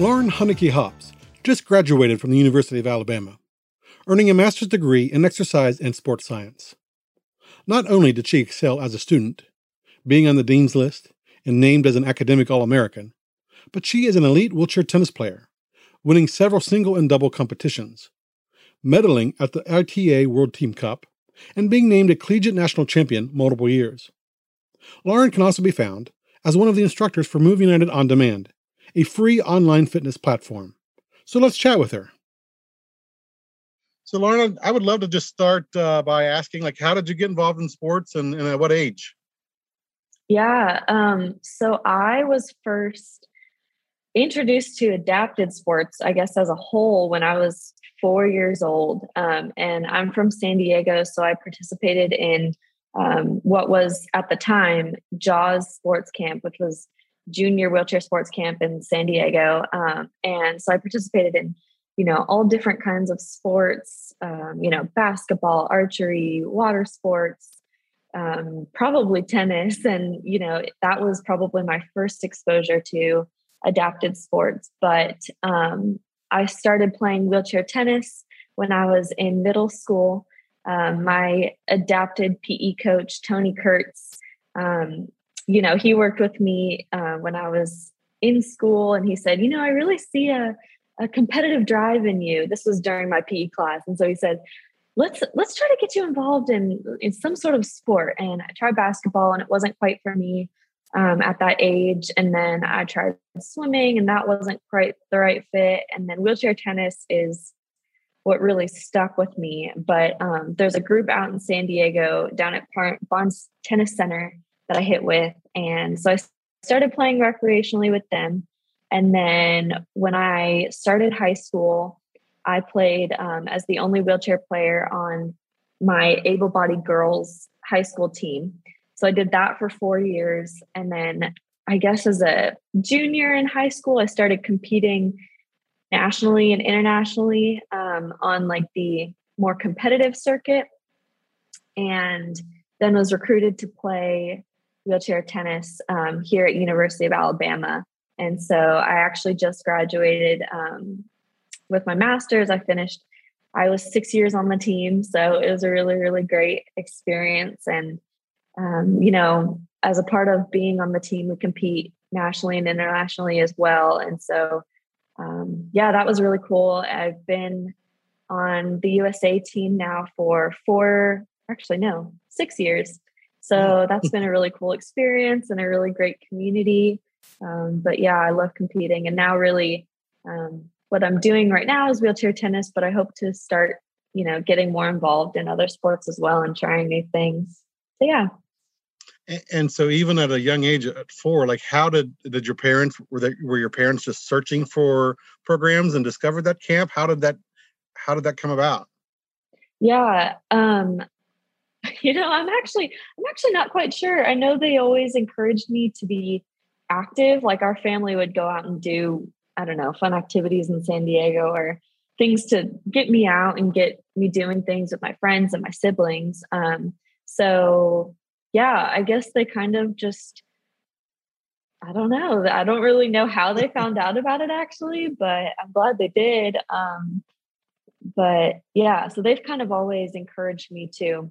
Lauren Hunnicky Hopps just graduated from the University of Alabama, earning a master's degree in exercise and sports science. Not only did she excel as a student, being on the Dean's List and named as an academic All American, but she is an elite wheelchair tennis player, winning several single and double competitions, medaling at the ITA World Team Cup, and being named a collegiate national champion multiple years. Lauren can also be found as one of the instructors for Move United On Demand, a free online fitness platform. So let's chat with her. So, Lauren, I would love to just start uh, by asking, like, how did you get involved in sports and, and at what age? Yeah. Um, so I was first introduced to adapted sports, I guess, as a whole when I was four years old. Um, and I'm from San Diego. So I participated in um, what was at the time JAWS Sports Camp, which was junior wheelchair sports camp in San Diego. Um, and so I participated in, you know, all different kinds of sports, um, you know, basketball, archery, water sports, um, probably tennis. And, you know, that was probably my first exposure to adapted sports. But um, I started playing wheelchair tennis when I was in middle school. Um, my adapted PE coach, Tony Kurtz, um, you know, he worked with me uh, when I was in school, and he said, you know, I really see a, a competitive drive in you. This was during my PE class, and so he said, let's let's try to get you involved in in some sort of sport. And I tried basketball, and it wasn't quite for me um, at that age. And then I tried swimming, and that wasn't quite the right fit. And then wheelchair tennis is what really stuck with me. But um, there's a group out in San Diego down at Barnes Tennis Center that I hit with. And so I started playing recreationally with them. And then when I started high school, I played um, as the only wheelchair player on my able bodied girls high school team. So I did that for four years. And then I guess as a junior in high school, I started competing nationally and internationally um, on like the more competitive circuit. And then was recruited to play wheelchair tennis um, here at University of Alabama. And so I actually just graduated um, with my master's. I finished, I was six years on the team. So it was a really, really great experience. And, um, you know, as a part of being on the team, we compete nationally and internationally as well. And so, um, yeah, that was really cool. I've been on the USA team now for four, actually, no, six years. So that's been a really cool experience and a really great community. Um, but yeah, I love competing. And now, really, um, what I'm doing right now is wheelchair tennis, but I hope to start, you know, getting more involved in other sports as well and trying new things. So yeah. And so, even at a young age, at four, like, how did did your parents were they were your parents just searching for programs and discovered that camp? How did that how did that come about? Yeah, um, you know i'm actually i'm actually not quite sure. I know they always encouraged me to be active like our family would go out and do i don't know fun activities in san diego or things to get me out and get me doing things with my friends and my siblings um, so yeah i guess they kind of just i don't know i don't really know how they found out about it actually but i'm glad they did um, but yeah so they've kind of always encouraged me to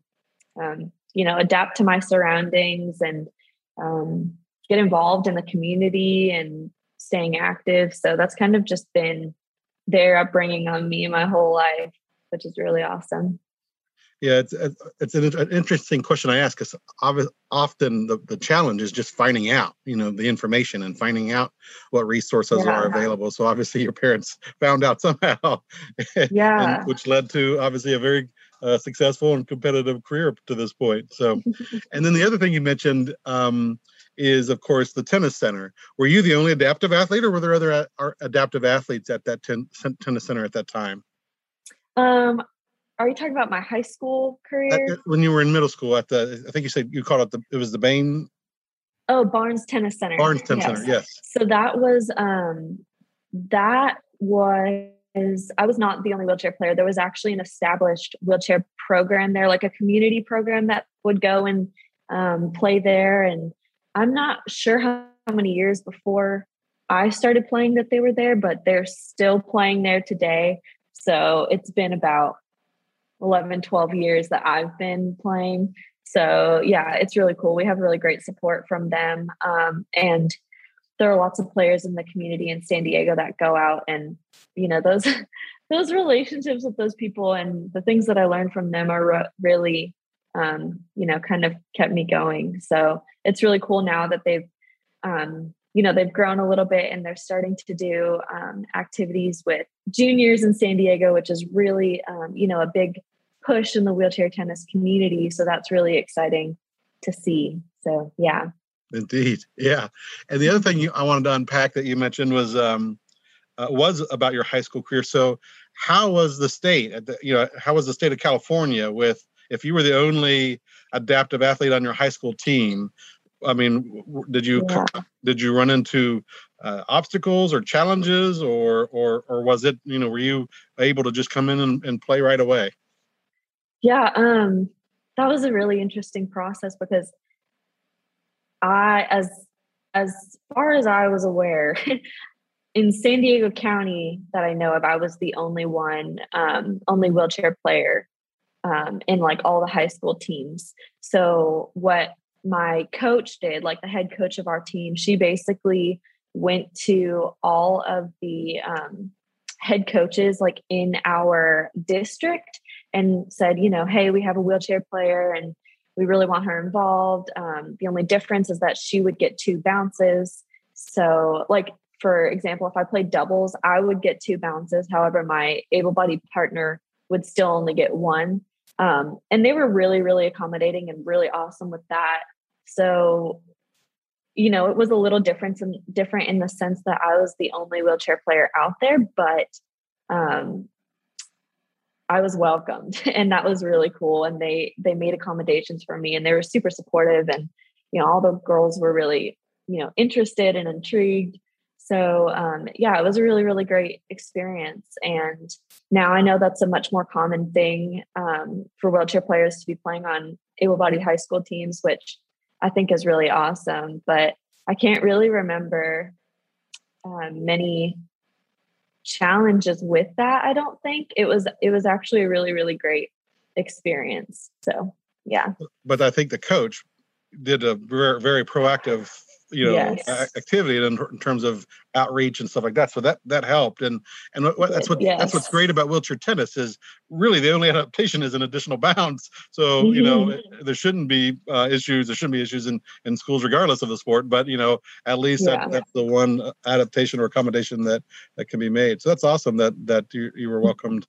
um, you know, adapt to my surroundings and um, get involved in the community and staying active. So that's kind of just been their upbringing on me my whole life, which is really awesome. Yeah, it's it's an, interesting question I ask because often the, the challenge is just finding out, you know, the information and finding out what resources yeah. are available. So obviously your parents found out somehow, yeah, and, which led to obviously a very uh, successful and competitive career to this point. So, and then the other thing you mentioned um, is, of course, the tennis center. Were you the only adaptive athlete, or were there other a- adaptive athletes at that ten- tennis center at that time? Um, are you talking about my high school career? At, when you were in middle school, at the I think you said you called it the it was the Bain. Oh, Barnes Tennis Center. Barnes Tennis yes. Center. Yes. So that was um, that was I was not the only wheelchair player. There was actually an established wheelchair program there, like a community program that would go and um, play there. And I'm not sure how, how many years before I started playing that they were there, but they're still playing there today. So it's been about 11, 12 years that I've been playing. So yeah, it's really cool. We have really great support from them. Um, and there are lots of players in the community in San Diego that go out and you know those those relationships with those people and the things that I learned from them are re- really um, you know kind of kept me going. So it's really cool now that they've um, you know they've grown a little bit and they're starting to do um, activities with juniors in San Diego, which is really um, you know a big push in the wheelchair tennis community. So that's really exciting to see. So yeah. Indeed, yeah. And the other thing you, I wanted to unpack that you mentioned was um, uh, was about your high school career. So, how was the state? At the, you know, how was the state of California with if you were the only adaptive athlete on your high school team? I mean, did you yeah. did you run into uh, obstacles or challenges, or or or was it you know were you able to just come in and, and play right away? Yeah, um, that was a really interesting process because I as as far as I was aware, in San Diego County that I know of, I was the only one, um, only wheelchair player um, in like all the high school teams. So what my coach did, like the head coach of our team, she basically went to all of the um, head coaches like in our district and said, you know, hey, we have a wheelchair player and we really want her involved. Um, the only difference is that she would get two bounces. So, like, for example, if I played doubles, I would get two bounces. However, my able bodied partner would still only get one. Um, and they were really, really accommodating and really awesome with that. So, you know, it was a little different in, different in the sense that I was the only wheelchair player out there, but um, I was welcomed and that was really cool. And they they made accommodations for me and they were super supportive and you know all the girls were really you know interested and intrigued. So um, yeah, it was a really really great experience. And now I know that's a much more common thing um, for wheelchair players to be playing on able-bodied high school teams, which I think is really awesome. But I can't really remember um, many challenges with that i don't think. It was it was actually a really really great experience so yeah. But i think the coach did a very, very proactive you know yes. activity in, in, terms of outreach and stuff like that so that that helped and and what, that's what yes. that's what's great about wheelchair tennis is really the only adaptation is an additional bounce so mm-hmm. you know mm-hmm. there shouldn't be uh, issues there shouldn't be issues in in schools regardless of the sport but you know at least yeah. that, that's the one adaptation or accommodation that that can be made so that's awesome that that you, you were welcomed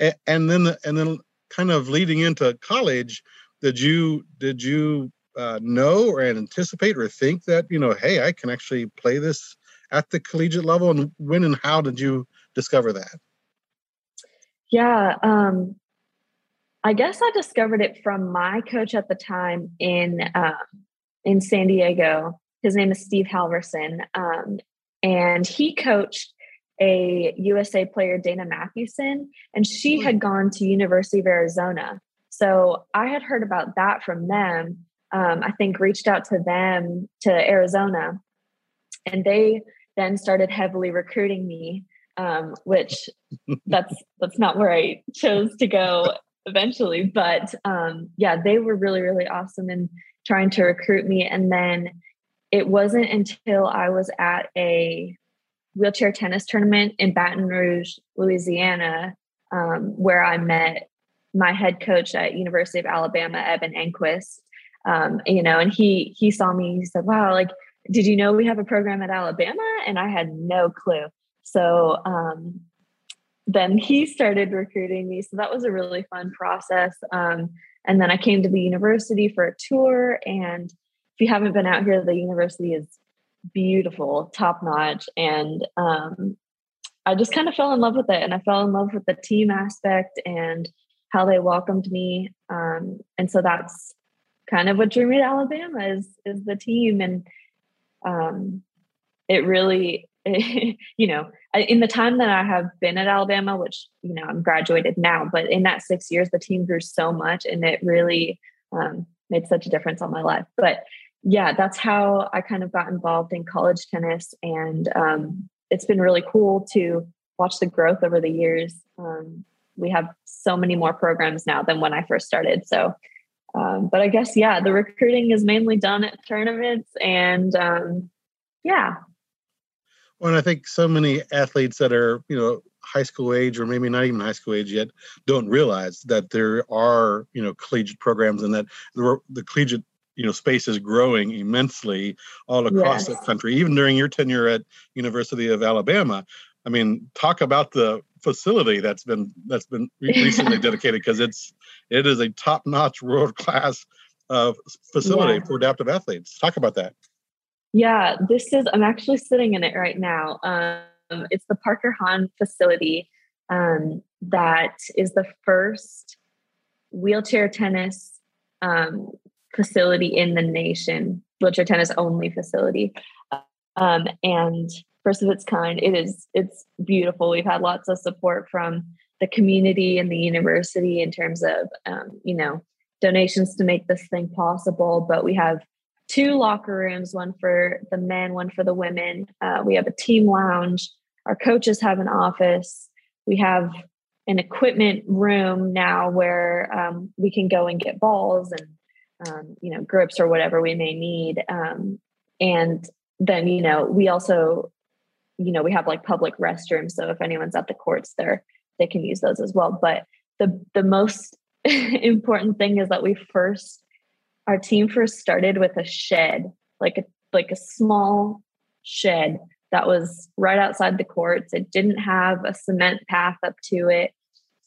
and, and then and then kind of leading into college did you did you uh, know or anticipate or think that you know hey i can actually play this at the collegiate level and when and how did you discover that? Yeah um, i guess i discovered it from my coach at the time in um, in san diego. His name is steve halverson um, and he coached a usa player dana mathewson and she had gone to university of arizona. So i had heard about that from them um, I think reached out to them to Arizona, and they then started heavily recruiting me, um, which that's that's not where I chose to go eventually. But um, yeah, they were really really awesome in trying to recruit me, and then it wasn't until I was at a wheelchair tennis tournament in Baton Rouge, Louisiana, um, where I met my head coach at University of Alabama, Evan Enquist, um, you know, and he he saw me. He said, "Wow, like, did you know we have a program at Alabama?" And I had no clue. So um, then he started recruiting me. So that was a really fun process. Um, and then I came to the university for a tour, and if you haven't been out here, the university is beautiful, top notch. And um, I just kind of fell in love with it. And I fell in love with the team aspect and how they welcomed me. Um, and so that's kind of what drew me to Alabama is is the team. And um, it really, you know, in the time that I have been at Alabama, which you know I'm graduated now, but in that six years, the team grew so much, and it really um, made such a difference on my life. But yeah, that's how I kind of got involved in college tennis, and um, it's been really cool to watch the growth over the years. Um, we have so many more programs now than when I first started. So, um, but I guess yeah, the recruiting is mainly done at tournaments, and um, yeah. Well, and I think so many athletes that are you know high school age or maybe not even high school age yet don't realize that there are you know collegiate programs and that the, the collegiate you know space is growing immensely all across yes. the country even during your tenure at university of alabama i mean talk about the facility that's been that's been recently dedicated because it's it is a top-notch world-class uh, facility yeah. for adaptive athletes talk about that yeah this is i'm actually sitting in it right now um, it's the parker haun facility um, that is the first wheelchair tennis um, facility in the nation, wheelchair tennis only facility. Um, and first of its kind, it is it's beautiful. We've had lots of support from the community and the university in terms of um, you know donations to make this thing possible. But we have two locker rooms, one for the men, one for the women. Uh, we have a team lounge. Our coaches have an office. We have an equipment room now where um, we can go and get balls and um, you know grips or whatever we may need um, and then you know we also you know we have like public restrooms so if anyone's at the courts there they can use those as well but the the most important thing is that we first our team first started with a shed like a like a small shed that was right outside the courts it didn't have a cement path up to it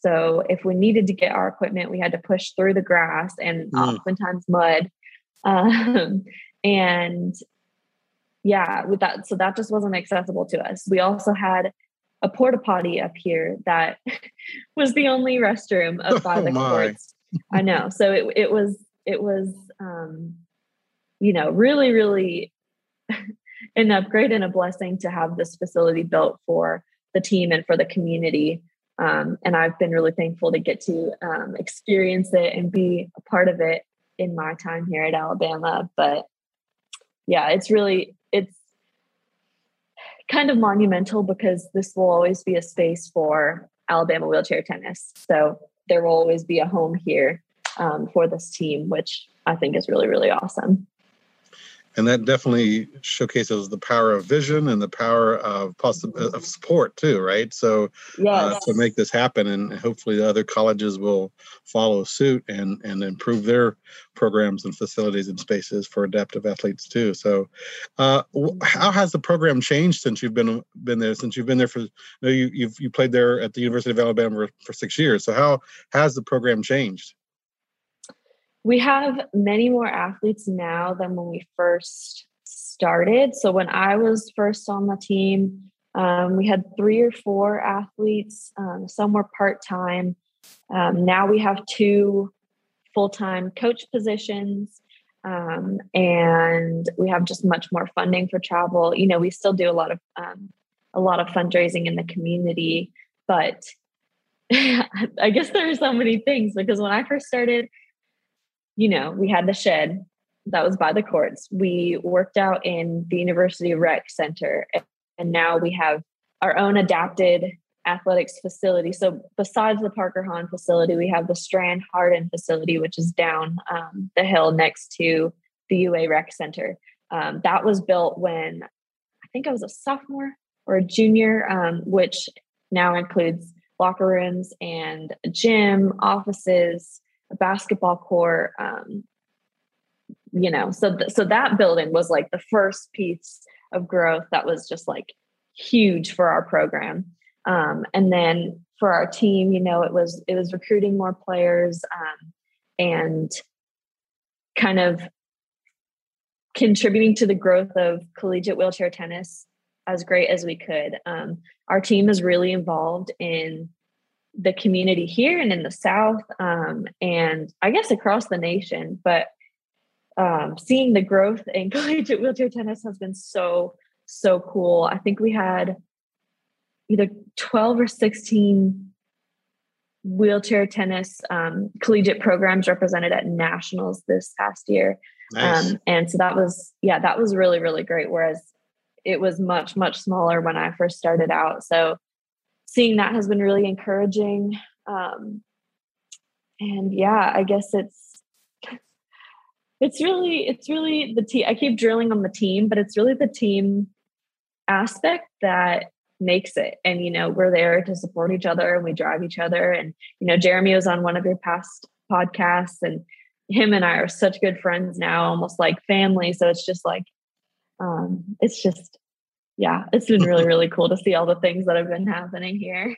so if we needed to get our equipment, we had to push through the grass and mm. oftentimes mud. Um, and yeah, with that, so that just wasn't accessible to us. We also had a porta potty up here that was the only restroom up by oh the courts. I know. So it it was it was um, you know really really an upgrade and a blessing to have this facility built for the team and for the community um, and I've been really thankful to get to um, experience it and be a part of it in my time here at Alabama. But yeah, it's really, kind of monumental because this will always be a space for Alabama wheelchair tennis. So there will always be a home here um, for this team, which I think is really, really awesome and that definitely showcases the power of vision and the power of possi- of support too right? So yes. uh, to make this happen and hopefully the other colleges will follow suit and and improve their programs and facilities and spaces for adaptive athletes too. So uh, how has the program changed since you've been been there since you've been there for you know, you you've you played there at the university of alabama for six years. So how has the program changed we have many more athletes now than when we first started. So when I was first on the team, um, we had three or four athletes. Um, some were part time. Um, now we have two full time coach positions. Um, and we have just much more funding for travel. You know, we still do a lot of um, a lot of fundraising in the community, but I guess there are so many things because when I first started, you know, we had the shed that was by the courts. We worked out in the University Rec Center, and now we have our own adapted athletics facility. So, besides the Parker Haun facility, we have the Stran Hardin facility, which is down um, the hill next to the UA Rec Center. Um, that was built when I think I was a sophomore or a junior, um, which now includes locker rooms and gym, offices, a basketball court. Um, you know, so th- so that building was like the first piece of growth that was just like huge for our program. Um, and then for our team, you know, it was it was recruiting more players um, and kind of contributing to the growth of collegiate wheelchair tennis as great as we could. Um, our team is really involved in the community here and in the South, um, and I guess across the nation. But um, seeing the growth in collegiate wheelchair tennis has been so so cool. I think we had either twelve or sixteen wheelchair tennis um, collegiate programs represented at nationals this past year. Nice. Um, and so that was, yeah, that was really, really great. Whereas it was much, much smaller when I first started out. So seeing that has been really encouraging. Um, and yeah, I guess it's it's really it's really the team. I keep drilling on the team, but it's really the team aspect that makes it. And you know, we're there to support each other and we drive each other. And you know, Jeremy was on one of your past podcasts, and him and I are such good friends now, almost like family. So it's just like um, it's just yeah, it's been really, really cool to see all the things that have been happening here.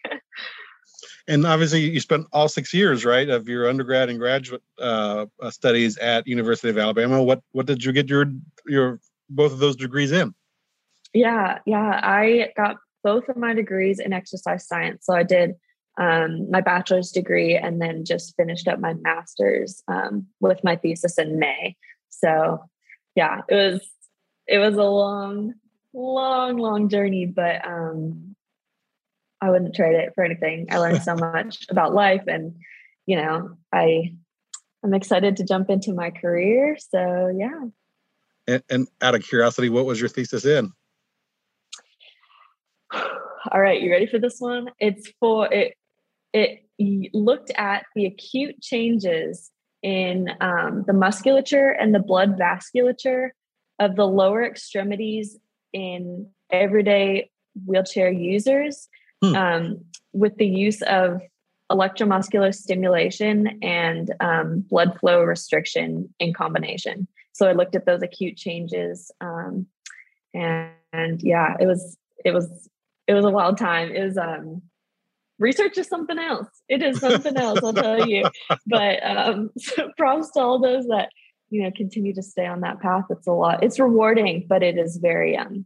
and obviously, you spent all six years, right, of your undergrad and graduate uh, uh, studies at University of Alabama. What what did you get your your both of those degrees in? Yeah, yeah, I got both of my degrees in exercise science. So I did um, my bachelor's degree and then just finished up my master's um, with my thesis in May. So yeah, it was it was a long long, long journey, but um, I wouldn't trade it for anything. I learned so much about life, and you know, I I'm excited to jump into my career. So yeah. And, and out of curiosity, what was your thesis in? All right, you ready for this one? It's for it. It looked at the acute changes in um, the musculature and the blood vasculature of the lower extremities in everyday wheelchair users hmm. um, with the use of electromuscular stimulation and um, blood flow restriction in combination. So I looked at those acute changes, um, and, and, yeah, it was it was it was a wild time. It was um, research is something else. It is something else, I'll tell you. But um, so props to all those that you know continue to stay on that path it's a lot it's rewarding but it is very um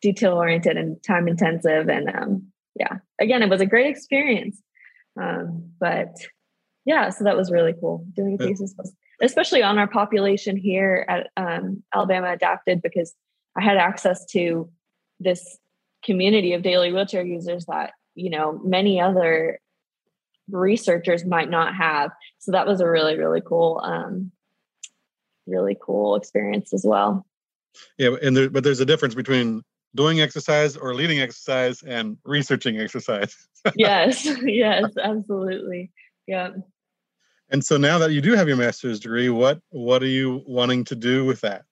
detail oriented and time intensive and um yeah again it was a great experience um but yeah so that was really cool doing a thesis especially on our population here at um, alabama adapted because i had access to this community of daily wheelchair users that you know many other researchers might not have. So that was a really, really cool, um, really cool experience as well. Yeah, and there, but there's a difference between doing exercise or leading exercise and researching exercise. yes, yes, absolutely. Yeah. And so now that you do have your master's degree, what what are you wanting to do with that?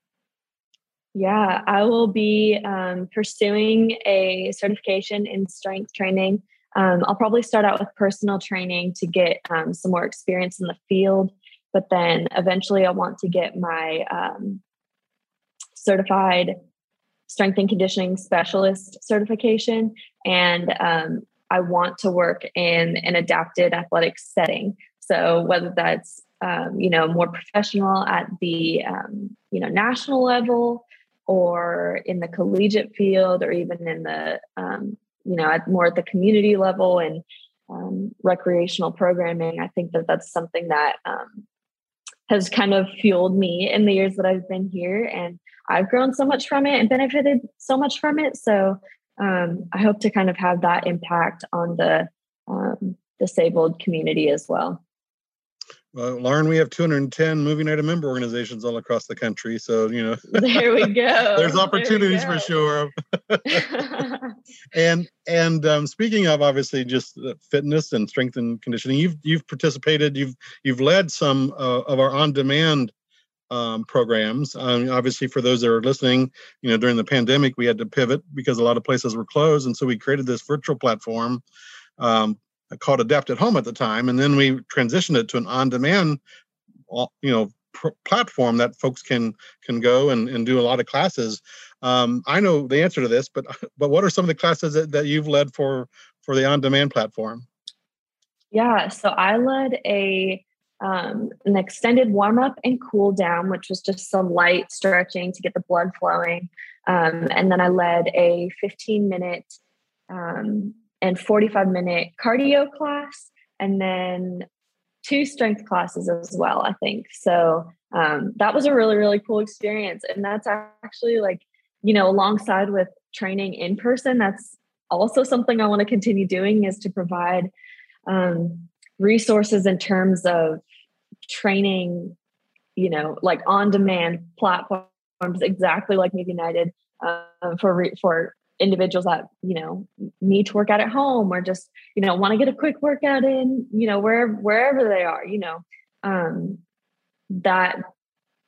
Yeah, I will be um, pursuing a certification in strength training um, I'll probably start out with personal training to get um, some more experience in the field, but then eventually I want to get my um, certified strength and conditioning specialist certification. And um, I want to work in an adapted athletic setting. So whether that's um, you know more professional at the um, you know national level or in the collegiate field or even in the um, you know at more at the community level and um, recreational programming. I think that that's something that um, has kind of fueled me in the years that i've been here and i've grown so much from it and benefited so much from it. So um, i hope to kind of have that impact on the um, disabled community as well well, Lauren, we have 210 Move United member organizations all across the country. So, you know, there we go. there's opportunities there for sure. and and um, speaking of obviously just fitness and strength and conditioning, you've you've participated, you've you've led some uh, of our on-demand um, programs. Um, obviously, for those that are listening, you know, during the pandemic, we had to pivot because a lot of places were closed, and so we created this virtual platform um, called Adapt at Home at the time, and then we transitioned it to an on-demand, you know, pr- platform that folks can can go and, and do a lot of classes. Um, I know the answer to this, but but what are some of the classes that, that you've led for for the on-demand platform? Yeah, so I led a um, an extended warm up and cool down, which was just some light stretching to get the blood flowing. Um, and then I led a 15 minute um, and 45 minute cardio class, and then two strength classes as well, I think. So um, that was a really, really cool experience. And that's actually like, you know, alongside with training in person, that's also something I want to continue doing is to provide um, resources in terms of training, you know, like on demand platforms, exactly like Move United uh, for, for individuals that you know need to work out at home or just you know want to get a quick workout in you know wherever wherever they are you know um that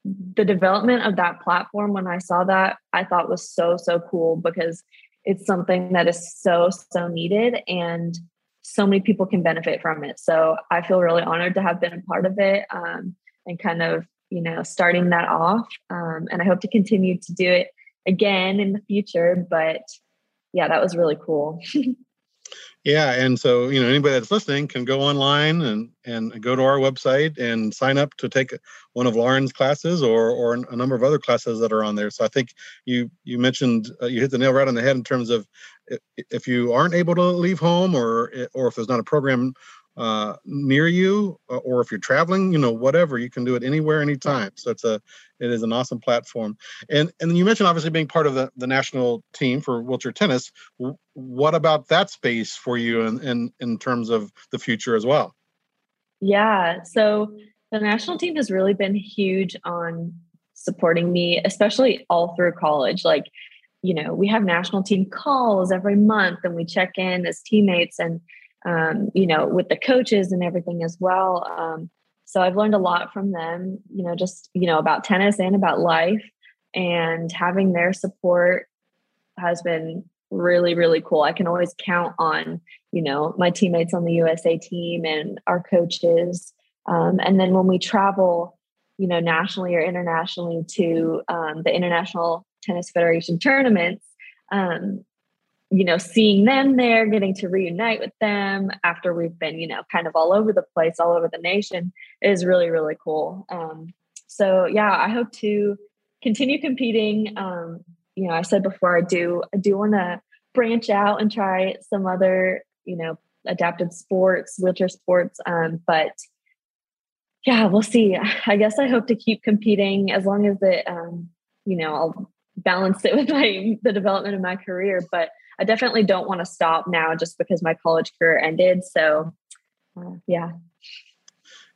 the development of that platform when i saw that i thought was so so cool because it's something that is so so needed and so many people can benefit from it. So i feel really honored to have been a part of it um, and kind of you know starting that off um, and i hope to continue to do it again in the future but yeah that was really cool Yeah, and so you know anybody that's listening can go online and and go to our website and sign up to take one of Lauren's classes or or a number of other classes that are on there. So I think you you mentioned uh, you hit the nail right on the head in terms of if you aren't able to leave home or or if there's not a program uh, near you, uh, or if you're traveling, you know, whatever, you can do it anywhere, anytime. So it's a, it is an awesome platform. And and you mentioned obviously being part of the, the national team for wheelchair tennis. What about that space for you in, in in terms of the future as well? Yeah. So the national team has really been huge on supporting me, especially all through college. Like, you know, we have national team calls every month and we check in as teammates and um, you know, with the coaches and everything as well. Um, so I've learned a lot from them, you know, just, you know, about tennis and about life and having their support has been really, really cool. I can always count on, you know, my teammates on the USA team and our coaches. Um, and then when we travel, you know, nationally or internationally to um, the International Tennis Federation tournaments, um, you know, seeing them there, getting to reunite with them after we've been, you know, kind of all over the place, all over the nation is really, really cool. Um, so yeah, I hope to continue competing. Um, you know, I said before I do, I do want to branch out and try some other, you know, adapted sports, wheelchair sports. Um, but yeah, we'll see. I guess I hope to keep competing as long as it, um, you know, I'll balance it with my the development of my career. But I definitely don't want to stop now just because my college career ended. So, uh, yeah.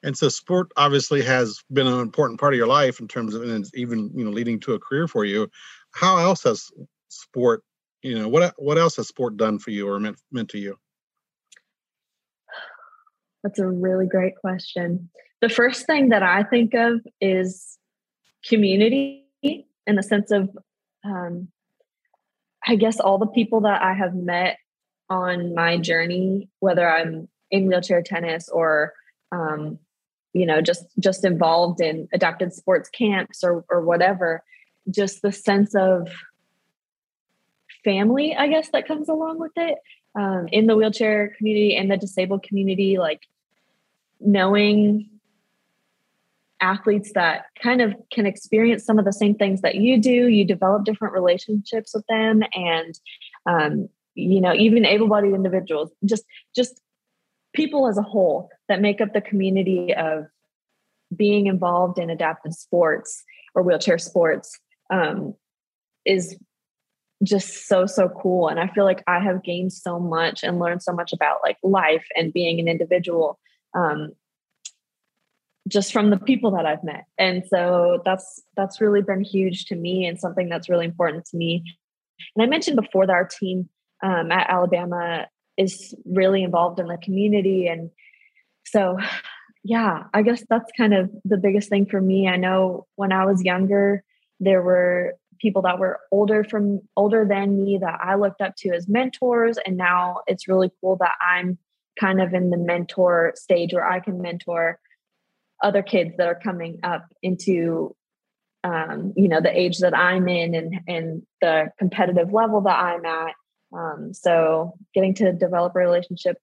And so, sport obviously has been an important part of your life in terms of, and even you know, leading to a career for you. How else has sport, you know, what what else has sport done for you or meant meant to you? That's a really great question. The first thing that I think of is community in the sense of um, I guess all the people that I have met on my journey, whether I'm in wheelchair tennis or um, you know just just involved in adapted sports camps or or whatever, just the sense of family, I guess that comes along with it um, in the wheelchair community and the disabled community, like knowing athletes that kind of can experience some of the same things that you do. You develop different relationships with them, and um, you know, even able-bodied individuals, just just people as a whole that make up the community of being involved in adaptive sports or wheelchair sports um, is just so so cool and i feel like i have gained so much and learned so much about like life and being an individual um, just from the people that I've met. And so that's that's really been huge to me and something that's really important to me. And I mentioned before that our team um, at Alabama is really involved in the community. And so, yeah, I guess that's kind of the biggest thing for me. I know when I was younger, there were people that were older from older than me that I looked up to as mentors. And now it's really cool that I'm kind of in the mentor stage where I can mentor other kids that are coming up into um, you know the age that i'm in and and the competitive level that i'm at um, so getting to develop relationship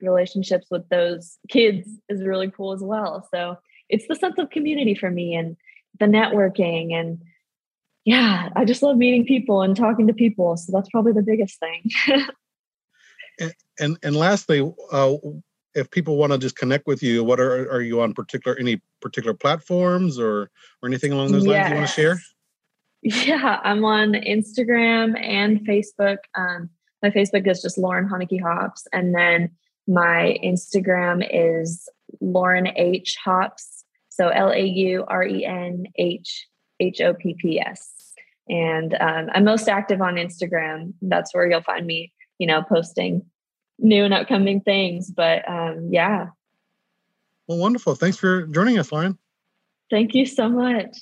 relationships with those kids is really cool as well. So it's the sense of community for me and the networking and yeah, I just love meeting people and talking to people. So that's probably the biggest thing. and, and, and lastly, uh, if people want to just connect with you, what are are you on particular any particular platforms or or anything along those lines you want to share? Yeah, I'm on Instagram and Facebook. Um, my Facebook is just Lauren Honeke Hopps, and then my Instagram is Lauren H Hopps. So L A U R E N H H O P P S. And um, I'm most active on Instagram. That's where you'll find me, you know, posting new and upcoming things. But um, yeah. Well, wonderful. Thanks for joining us, Lauren. Thank you so much.